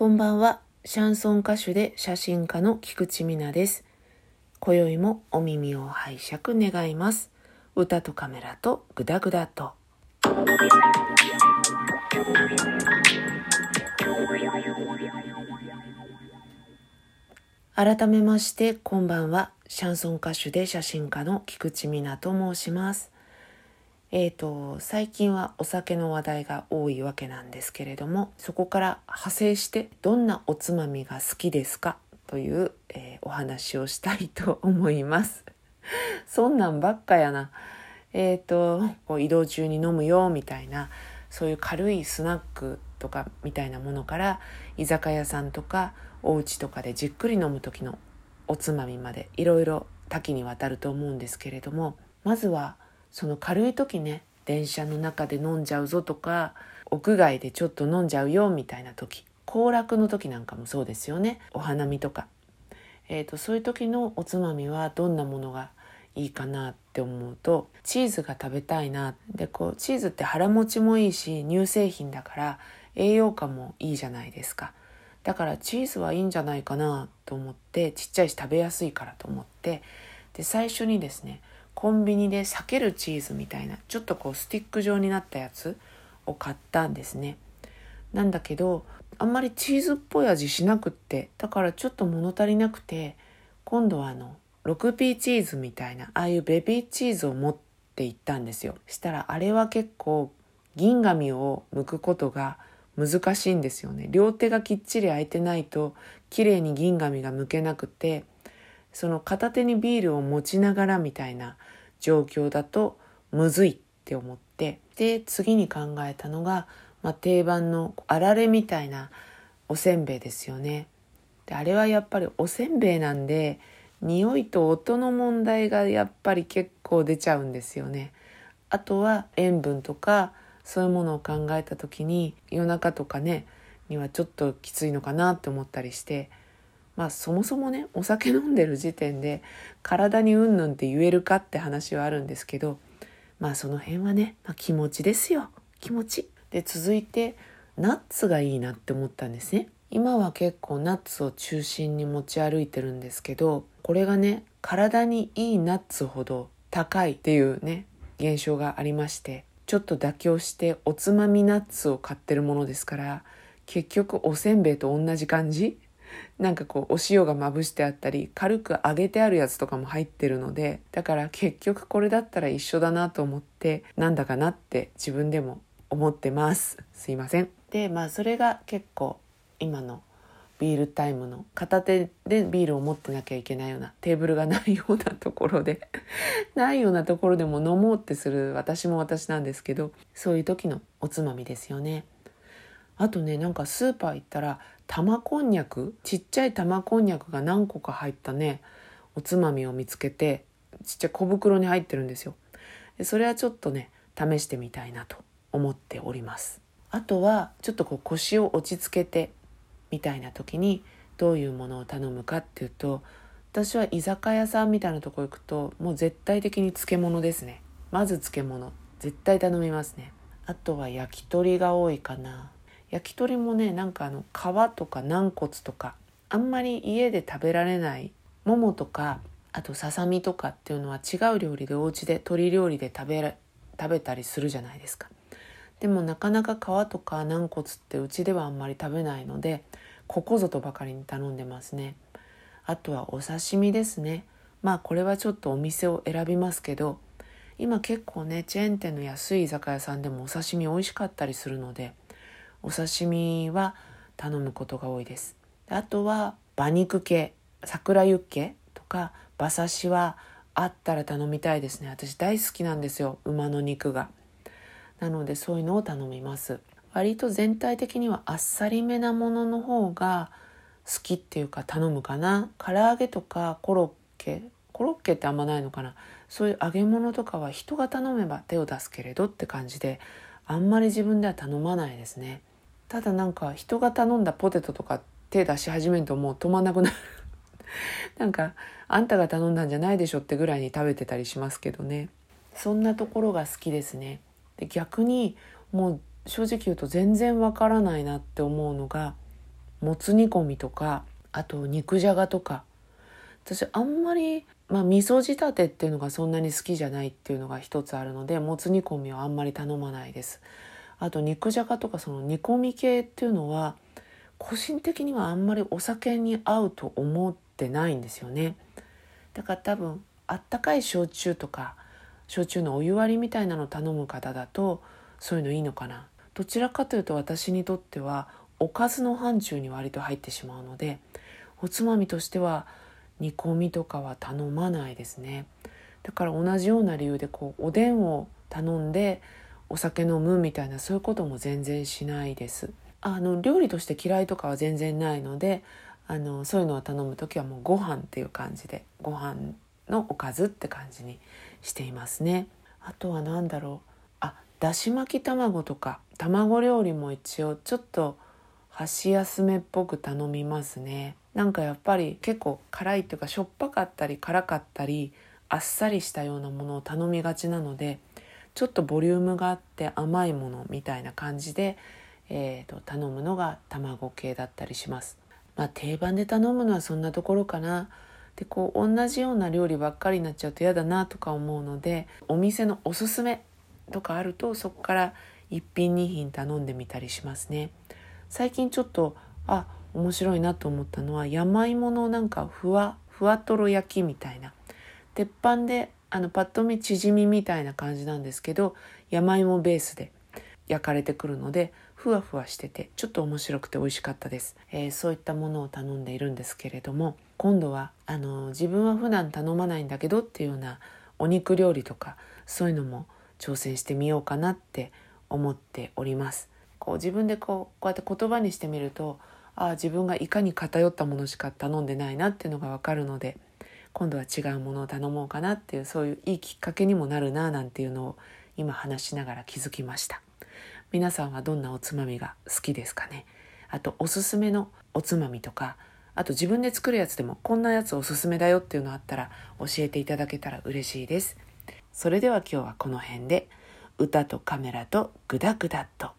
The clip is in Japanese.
こんばんは。シャンソン歌手で写真家の菊池美奈です。今宵もお耳を拝借願います。歌とカメラとグダグダと。改めましてこんばんは。シャンソン歌手で写真家の菊池美奈と申します。えーと、最近はお酒の話題が多いわけなんですけれどもそこから派生してどんなおつまみが好きですか？という、えー、お話をしたいと思います。そんなんばっかやな。えっ、ー、とこう移動中に飲むよみたいなそういう軽いスナックとかみたいなものから居酒屋さんとかお家とかでじっくり飲む時のおつまみまでいろいろ多岐にわたると思うんですけれどもまずはその軽い時ね電車の中で飲んじゃうぞとか屋外でちょっと飲んじゃうよみたいな時行楽の時なんかもそうですよね。お花見とか、えーと、そういう時のおつまみはどんなものがいいかなって思うとチーズが食べたいな。でこうチーズって腹持ちもいいし乳製品だから栄養価もいいじゃないですか。だからチーズはいいんじゃないかなと思ってちっちゃいし食べやすいからと思ってで最初にですねコンビニで避けるチーズみたいなちょっとこうスティック状になったやつを買ったんですね。なんだけどあんまりチーズっぽい味しなくってだからちょっと物足りなくて今度はあの 6P チーズみたいなああいうベビーチーズを持って行ったんですよ。したらあれは結構銀紙を剥くことが難しいんですよね。両手がきっちり空いてないと綺麗に銀紙が剥けなくてその片手にビールを持ちながらみたいな状況だとむずいって思ってで次に考えたのが、まあ、定番のあられみたいなおせんべいですよね。であれはやっぱりおせんべいなんで匂いと音の問題がやっぱり結構出ちゃうんですよね。あとは塩分とかそういうものを考えた時に夜中とかねにはちょっときついのかなって思ったりしてまあそもそもねお酒飲んでる時点で体にうんぬんって言えるかって話はあるんですけどまあその辺はね、まあ、気持ちですよ気持ち。で続いてナッツがいいなって思ったんですね。今は結構ナッツを中心に持ち歩いてるんですけどこれがね体にいいナッツほど高いっていうね現象がありましてちょっと妥協しておつまみナッツを買ってるものですから結局おせんべいと同じ感じなんかこうお塩がまぶしてあったり軽く揚げてあるやつとかも入ってるのでだから結局これだったら一緒だなと思ってなんだかなって自分でも思ってますすいませんでまあそれが結構今のビールタイムの片手でビールを持ってなきゃいけないようなテーブルがないようなところで ないようなところでも飲もうってする私も私なんですけどそういう時のおつまみですよね。あとねなんかスーパー行ったら玉こんにゃく？ちっちゃい玉こんにゃくが何個か入ったね。おつまみを見つけてちっちゃい小袋に入ってるんですよ。でそれはちょっとね試してみたいなと思っております。あとはちょっとこう腰を落ち着けてみたいな時にどういうものを頼むかっていうと私は居酒屋さんみたいなとこ行くともう絶対的に漬物ですね。まず漬物絶対頼みますね。あとは焼き鳥が多いかな。焼き鳥もねなんかあの皮とか軟骨とかあんまり家で食べられないももとかあとささみとかっていうのは違う料理でお家で鶏料理で食べ食べたりするじゃないですか。でもなかなか皮とか軟骨ってうちではあんまり食べないのでここぞとばかりに頼んでますね。あとはお刺身ですね。まあこれはちょっとお店を選びますけど今結構ねチェーン店の安い居酒屋さんでもお刺身美味しかったりするのでお刺身は頼むことが多いです。あとは馬肉系桜ユッケとか馬刺しはあったら頼みたいですね。私大好きなんですよ馬の肉が。なのでそういうのを頼みます。割と全体的にはあっさりめなものの方が好きっていうか頼むかな。唐揚げとかコロッケ。コロッケってあんまないのかな。そういう揚げ物とかは人が頼めば手を出すけれどって感じであんまり自分では頼まないですね。ただなんか人が頼んだポテトとか手出し始めるともう止まんなくなる。なんかあんたが頼んだんじゃないでしょってぐらいに食べてたりしますけどね。そんなところが好きですね。で逆にもう正直言うと全然わからないなって思うのがもつ煮込みとかあと肉じゃがとか。私あんまり、まあ、味噌仕立てっていうのがそんなに好きじゃないっていうのが一つあるのでもつ煮込みはあんまり頼まないです。あと肉じゃがとかその煮込み系っていうのは個人的にはあんまりお酒に合うと思ってないんですよね。だから多分あったかい焼酎とか焼酎のお湯割りみたいなのを頼む方だとそういうのいいのかな。どちらかというと私にとってはおかずの範疇に割と入ってしまうのでおつまみとしては煮込みとかは頼まないですね。だから同じような理由でこうおでんを頼んでお酒飲むみたいなそういうことも全然しないです。あの料理として嫌いとかは全然ないのであのそういうのを頼む時はもうご飯っていう感じでご飯のおかずって感じにしていますね。あとは何だろう。あだし巻き卵とか卵料理も一応ちょっと箸休めっぽく頼みますね。なんかやっぱり結構辛いっていうかしょっぱかったり辛かったりあっさりしたようなものを頼みがちなのでちょっとボリュームがあって甘いものみたいな感じで、えーと、頼むのが卵系だったりします。まあ、定番で頼むのはそんなところかな。でこう同じような料理ばっかりになっちゃうと嫌だなとか思うのでお店のおすすめとかあるとそこから1品2品頼んでみたりしますね。最近ちょっとあ面白いなと思ったのは山芋のなんかふわふわとろ焼きみたいな鉄板であのパッと見チヂミみたいな感じなんですけど山芋ベースで焼かれてくるのでふわふわしててちょっと面白くて美味しかったです、えー、そういったものを頼んでいるんですけれども今度はあの自分は普段頼まないんだけどっていうようなお肉料理とかそういうのも挑戦してみようかなって思っております。こう自分でこうこうやって言葉にしてみるとああ自分がいかに偏ったものしか頼んでないなっていうのがわかるので今度は違うものを頼もうかなっていうそういういいきっかけにもなるななんていうのを今話しながら気づきました。皆さんはどんなおつまみが好きですかね？あとおすすめのおつまみとかあと自分で作るやつでもこんなやつおすすめだよっていうのあったら教えていただけたら嬉しいです。それでは今日はこの辺で歌とカメラとグダグダっと。